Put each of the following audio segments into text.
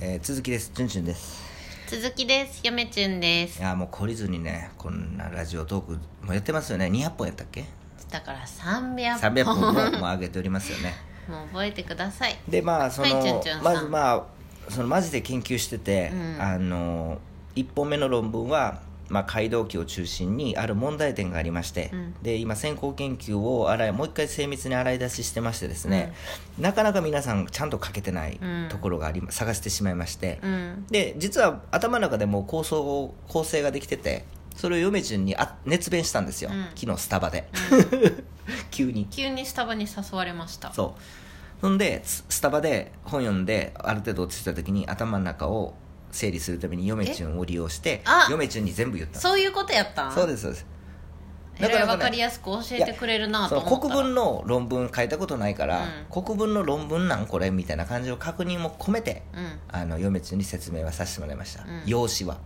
えー続きです。チュンチュンです。続きです。嫁ちゅんです。いやもう懲りずにねこんなラジオトークもやってますよね。200本やったっけ？だから300 300本。本ももう上げておりますよね。もう覚えてください。でまあその、はいまずまあそのマジで研究してて、うん。あの1本目の論文は、まあ、街道機を中心にある問題点がありまして、うん。で今先行研究を洗いもう一回精密に洗い出ししてましてですね、なかなか皆さんちゃんと書けてないうんところがあり、探してしまいまして、うん。で実は頭の中でもう構想構成ができててそれを嫁順にあ熱弁したんですよ、うん。昨日スタバで、急に。急にスタバに誘われました。そう。そんでススタバで本読んである程度落ちてた時に頭の中を整理するために嫁チュンを利用してあ！嫁チュンに全部言ったそういうことやったん？そうですそうです。えらいなか分かりやすく教えてくれるなと思った。ら国文の論文書いたことないから、うん。国文の論文なんこれみたいな感じの確認も込めてうん。あの嫁チュンに説明はさせてもらいました、うん。用紙は。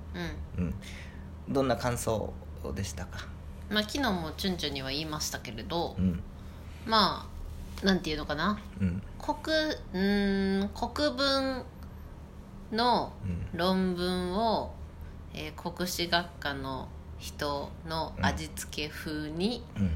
うん。うん。どんな感想でしたか？まあ昨日もチュンチュンには言いましたけれどうん。まあなんていうのかな？うん。国うーん国文のうん。論文を、えー国史学科の人の味付け風にうん。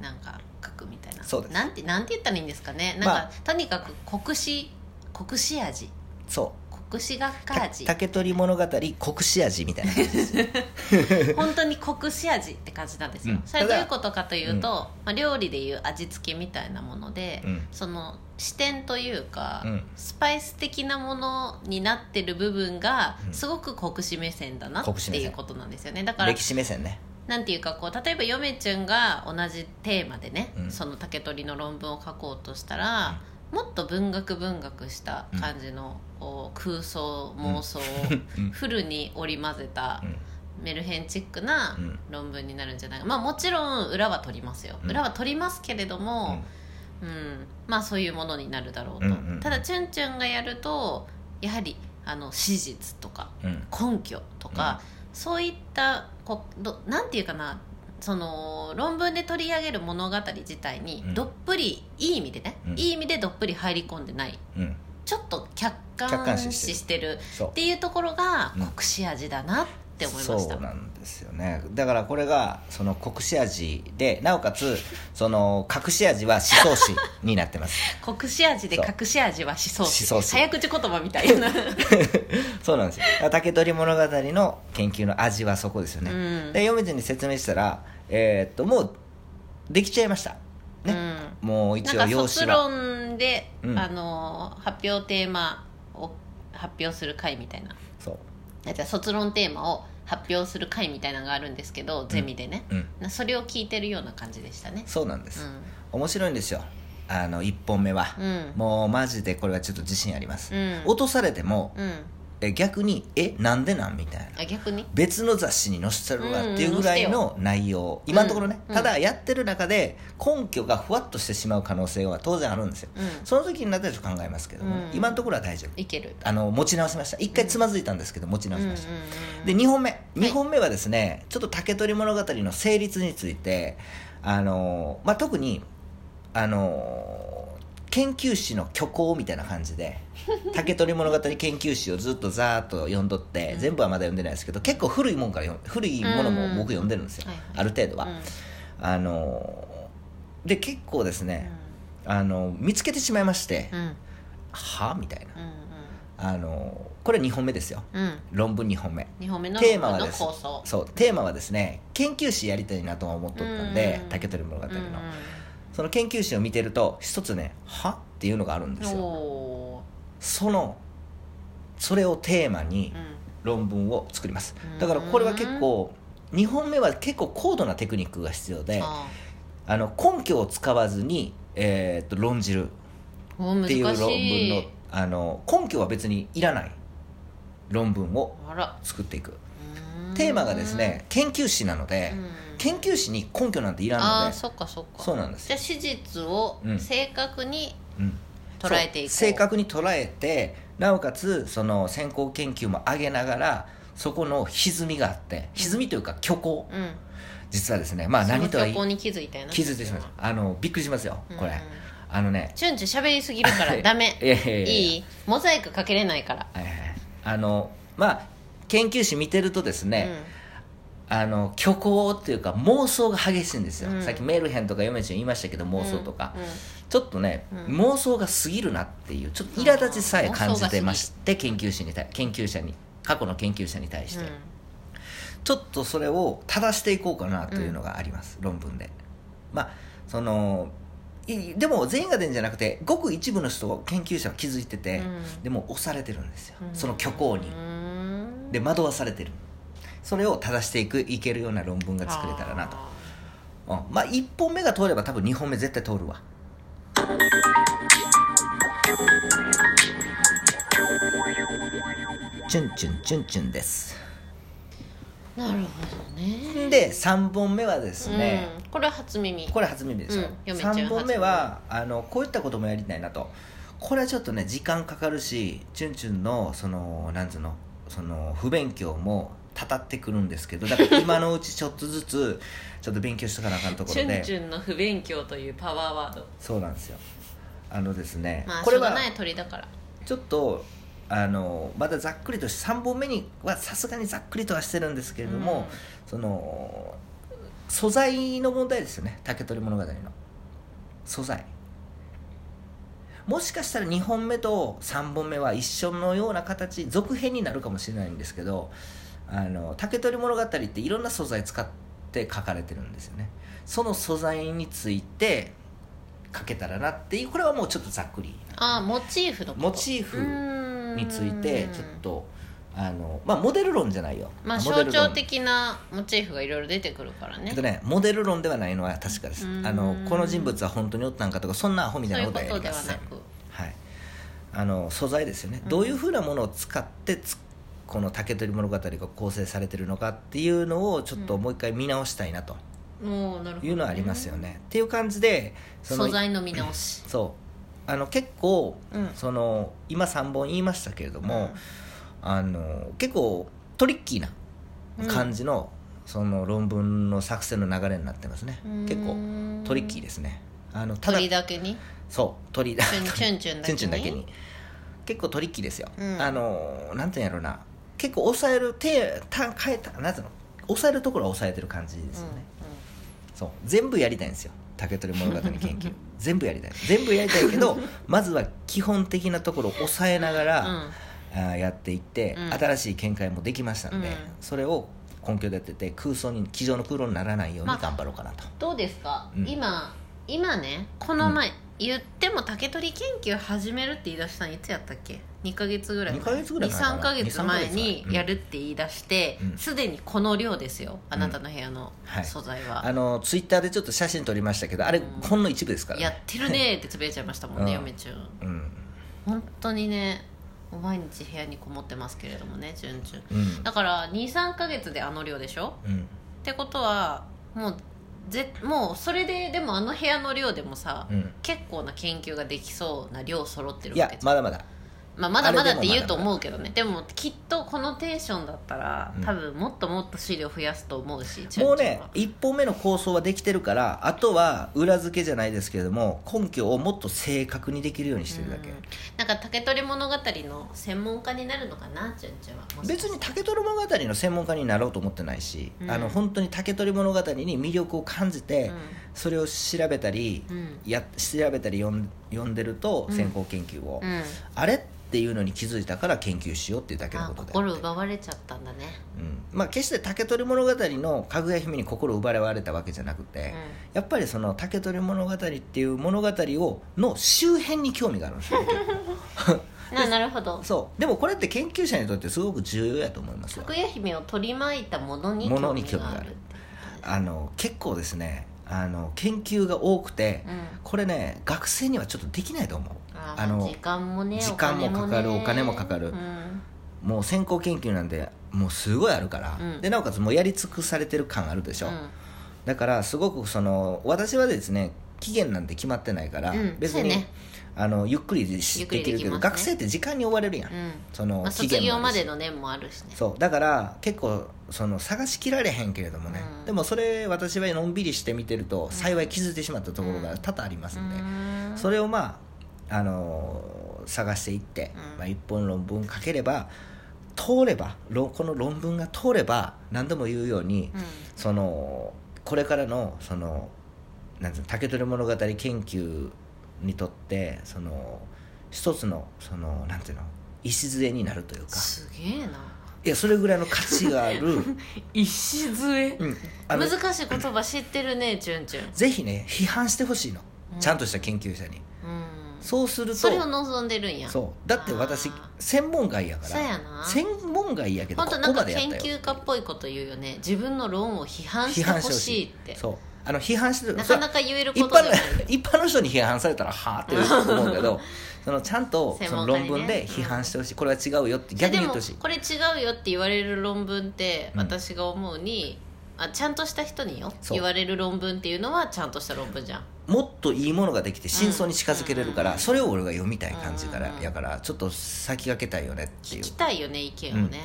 なんか書くみたいな、そうです。なんてなんて言ったらいいんですかね。なんか、まあ。とにかく国史国史味。そう国史学科味竹取物語国史味みたいな感じです本当に国史味って感じなんですよ、うんそれどういうことかというと、まあ、料理でいう味付けみたいなもので、うんその視点というか、スパイス的なものになってる部分がすごく国史目線だなっていうことなんですよねだから歴史目線ねなんていうかこう例えば嫁ちゃんが同じテーマでね、その竹取の論文を書こうとしたら、もっと文学文学した感じの、こう空想妄想をうん。フルに織り交ぜたうん。メルヘンチックなうん。論文になるんじゃないか、まあもちろん裏は取りますよ、うん。裏は取りますけれども、うん。まあそういうものになるだろうと、うんうん。うんただチュンチュンがやるとやはりあの史実とかうん。根拠とか、そういったこどなんていうかなその論文で取り上げる物語自体にうん。どっぷり、いい意味でね、うん。いい意味でどっぷり入り込んでない。うん。ちょっと客客観観視してるっていうところがうん。国史味だなって思いました、そうなんですよね。だからこれがその国史味でなおかつその隠し味は思想史になってます。国史味でそう。隠し味は思想史思想史早口言葉みたいな。そうなんですよ。竹取物語の研究の味はそこですよね、うん。で読めずに説明したらえーっともうできちゃいました。ね、もう一応用紙は。論で、うん。あの発表テーマを発表する会みたいな。そう。あじゃあ卒論テーマを発表する会みたいなのがあるんですけどゼミでね、うん。なそれを聞いてるような感じでしたね。そうなんです、う面白いんですよ。あの1本目は、んうん。もうマジでこれはちょっと自信あります、うん。落とされてもうんえ逆にえなんでなんみたいな。あ逆に？別の雑誌に載せてるわうんっていうぐらいの内容、今のところね、うんただやってる中で根拠がふわっとしてしまう可能性は当然あるんですよ、うん。その時になったらちょっと考えますけども、うん。今のところは大丈夫。いける。あの持ち直しました。一回つまずいたんですけど持ち直しました、で2本目。2本目はですね、ちょっと竹取物語の成立についてあの、まあ、特にあの研究誌の虚構みたいな感じで 竹取物語研究誌をずっとざーっと読んどって、うん。全部はまだ読んでないですけど結構古いもんから古いものも僕読んでるんですよ、ある程度は、うん。あので結構ですね、あの見つけてしまいまして、うん。うんはみたいな。うんあのこれ2本目ですよ。うん。うん論文2本目。2本目のテーマはのですそうテーマはですね研究誌やりたいなとは思っとったんでうん。竹取物語の、うんその研究誌を見てると一つね「は?」っていうのがあるんでうんすよ。おそのそれをテーマに論文を作ります。うん。だからこれは結構2本目は結構高度なテクニックが必要であ。あの根拠を使わずに、えーっと論じる。っていう論文のあの根拠は別にいらない論文を作っていくテーマがですね研究誌なので、うん。研究誌に根拠なんていらんああのでそっかそっか。そうなんです。じゃあ史実をうん。正確にうん。捉えていこう。そう正確に捉えてなおかつその先行研究も上げながらそこの歪みがあって歪みというか虚構、うん。実はですねまあ何とは言いに気づいたよな。気づいてしまいますあのびっくりしますよこれ、うん。あのねチュンチュン喋りすぎるからダメ。いやい。モザイクかけれないから。はいはいはい。あのまあ研究誌見てるとですね、あの虚構っていうか妄想が激しいんですよ、うん。さっきメール編とか嫁ちゃん言いましたけど妄想とか、うん。うん。ちょっとね、うん。妄想が過ぎるなっていうちょっと苛立ちさえ感じてまして研究者に対研究者に過去の研究者に対して、うん。ちょっとそれを正していこうかなというのがあります、論文で。まあそのいでも全員が出るんじゃなくてごく一部の人研究者は気づいてて、うん。でも押されてるんですよ、うん。その虚構に、うんで惑わされてる。それを正していくいけるような論文が作れたらなと、うん、まあ1本目が通れば多分2本目絶対通るわ。チュンチュンチュンチュンです。なるほどね。で3本目はですね、うん、これは初耳。これ初耳でしょ、うん3本目はあのこういったこともやりたいなと。これはちょっとね時間かかるしチュンチュンのそのなんつうのその不勉強もたたってくるんですけどだから今のうちちょっとずつ ちょっと勉強しとかなあかんところで。チュンチュンの不勉強というパワーワード。そうなんですよ。あのですね、まあこれはない鳥だから。ちょっとあのまだざっくりとして3本目にはさすがにざっくりとはしてるんですけれども、その素材の問題ですよね。竹取物語の。素材もしかしたら2本目と3本目は一緒のような形続編になるかもしれないんですけどあの竹取物語っていろんな素材使って書かれてるんですよね。その素材について書けたらなっていうこれはもうちょっとざっくり。ああモチーフのモチーフについてうんちょっとあのまあモデル論じゃないよ。まあ象徴的なモチーフがいろいろ出てくるからね。えっとねモデル論ではないのは確かです。うん。あのこの人物は本当におったんかとかそんなアホみたそいうなことはやりません。なく。はい。あの素材ですよね、うん。どういうふうなものを使ってつこの竹取物語が構成されてるのかっていうのをちょっともう一回見直したいなと。もうなるほどね。いうのはありますよね、っていう感じで素材の見直し。そう。あの結構うん。その今3本言いましたけれども、あの結構トリッキーな感じの,、その論文の作成の流れになってますね。うん。結構トリッキーですね。あのただ鳥だけに？そう鳥だチュンチュンチュンだけに？チュンチュンだけに。結構トリッキーですよ、うん。あのなんていうんやろうな。結構抑える手た変えたなんていうの？抑えるところは抑えてる感じですよね、そう。全部やりたいんですよ。竹取物語研究。全部やりたい。全部やりたいけどまずは基本的なところを抑えながら、うんやっていって、うん。新しい見解もできましたんで、うん。それを根拠でやってて空想に机上の空論にならないようにまあ頑張ろうかなと、どうですか、うん。今今ねこの前、言っても竹取研究始めるって言い出したのいつやったっけ？2ヶ月ぐらい二ヶ月ぐらい前かな。23ヶ月前にうん。やるって言い出してうん。すで、にこの量ですよ。あなたの部屋のはい。素材は、あのツイッターでちょっと写真撮りましたけどあれ、うん。ほんの一部ですから、ね、やってるねってつぶやいちゃいましたもんね、うん。嫁ちゃん。うん。本当にね毎日部屋にこもってますけれどもね順々。うん。だから23ヶ月であの量でしょ？うん。ってことはもうぜもうそれででもあの部屋の量でもさ、うん。結構な研究ができそうな量揃ってるいわけじゃん。やまだまだまあ、まだまだって言うと思うけどね。でもきっとこのテンションだったら、うん。多分もっともっと資料増やすと思うしもうねチュンチュンは。1本目の構想はできてるからあとは裏付けじゃないですけれども根拠をもっと正確にできるようにしてるだけ、うん。なんか竹取物語の専門家になるのかなチュンチュンは。別に竹取物語の専門家になろうと思ってないし、うん。あの本当に竹取物語に魅力を感じて、うん。それを調べたり、うん。や調べたり読ん読んでるとうん。先行研究を、うん。あれっていうのに気づいたから研究しようっていうだけのあことで心奪われちゃったんだね。うん。まあ、決して竹取物語のかぐや姫に心を奪われたわけじゃなくて、やっぱりその竹取物語っていう物語をの周辺に興味があるんですようんななるほど。そう。でもこれって研究者にとってすごく重要やと思いますよ。かぐや姫を取り巻いたものにも興味がある。あの結構ですねあの研究が多くて、うん。これね学生にはちょっとできないと思う。ああの時間もね時間もかかるお金もかかる。うん。もう先行研究なんでもうすごいあるから、うん。でなおかつもうやり尽くされてる感あるでしょ、うん。だからすごくその私はですね期限なんて決まってないから、うん別に、そうやね。あのゆっくりしゆっくりできるけど、ね。学生って時間に追われるやん、うん。そのまあ、期卒限もあるし。業までの年もあるしね。そう。だから結構その探しきられへんけれどもね、うん。でもそれ私はのんびりして見てると幸い気づいてしまったところが多々ありますんで、うん。それをまあ、あのー探していって、うん。まあ、一本論文書ければ通ればろこの論文が通れば何度も言うように、うん。そのこれからのそのなんうの竹取物語研究にとってその一つのそのなんていうの礎になるというか。すげえな。いやそれぐらいの価値がある、礎？うん、あの難しい言葉知ってるねチュンチュン。ぜひね批判してほしいの、うん。ちゃんとした研究者に。うん。そうするとそれを望んでるんや。そう。だって私専門外やから。そうやな。専門外やけどここ本当なんかまでやったよ研究家っぽいこと言うよね。自分の論を批判してほしいって。そうあの批判してる。なかなか言える一般のことじゃない。一般の人に批判されたらはあって思うけどそのちゃんとその論文で批判してほしい、これは違うよって逆に言ってほしい。これ違うよって言われる論文ってうん。私が思うに、あちゃんとした人によ言われる論文っていうのはちゃんとした論文じゃん。もっといいものができて真相に近づけれるから、うん。それを俺が読みたい感じから、うん。やからちょっと先駆けたいよねっていう。聞きたいよね意見をね、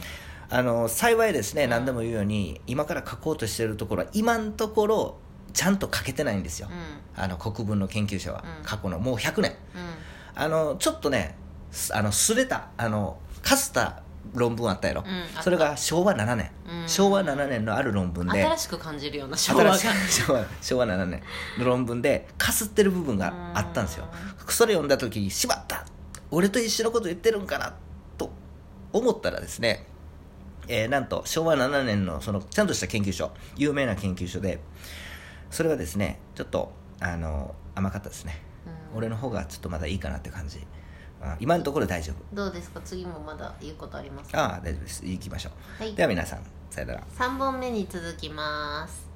あの幸いですね、うん何でも言うように今から書こうとしてるところは今のところちゃんと書けてないんですよ、うん。あの国文の研究者は、うん。過去のもう100年。うん。あのちょっとねすあのすれたあのかすった論文あったやろ、それが昭和7年、うん。昭和7年のある論文で。新しく感じるような昭和 昭和昭和7年の論文でかすってる部分があったんですよ。それ読んだ時にしまった俺と一緒のこと言ってるんかなと思ったらですね、えーなんと昭和7年のそのちゃんとした研究所有名な研究所でそれがですねちょっとあの甘かったですね、うん。俺の方がちょっとまだいいかなって感じ。あ今のところ大丈夫。どうですか？次もまだ言うことありますか？ああ大丈夫です。行きましょう、はい。では皆さんさよなら。3本目に続きます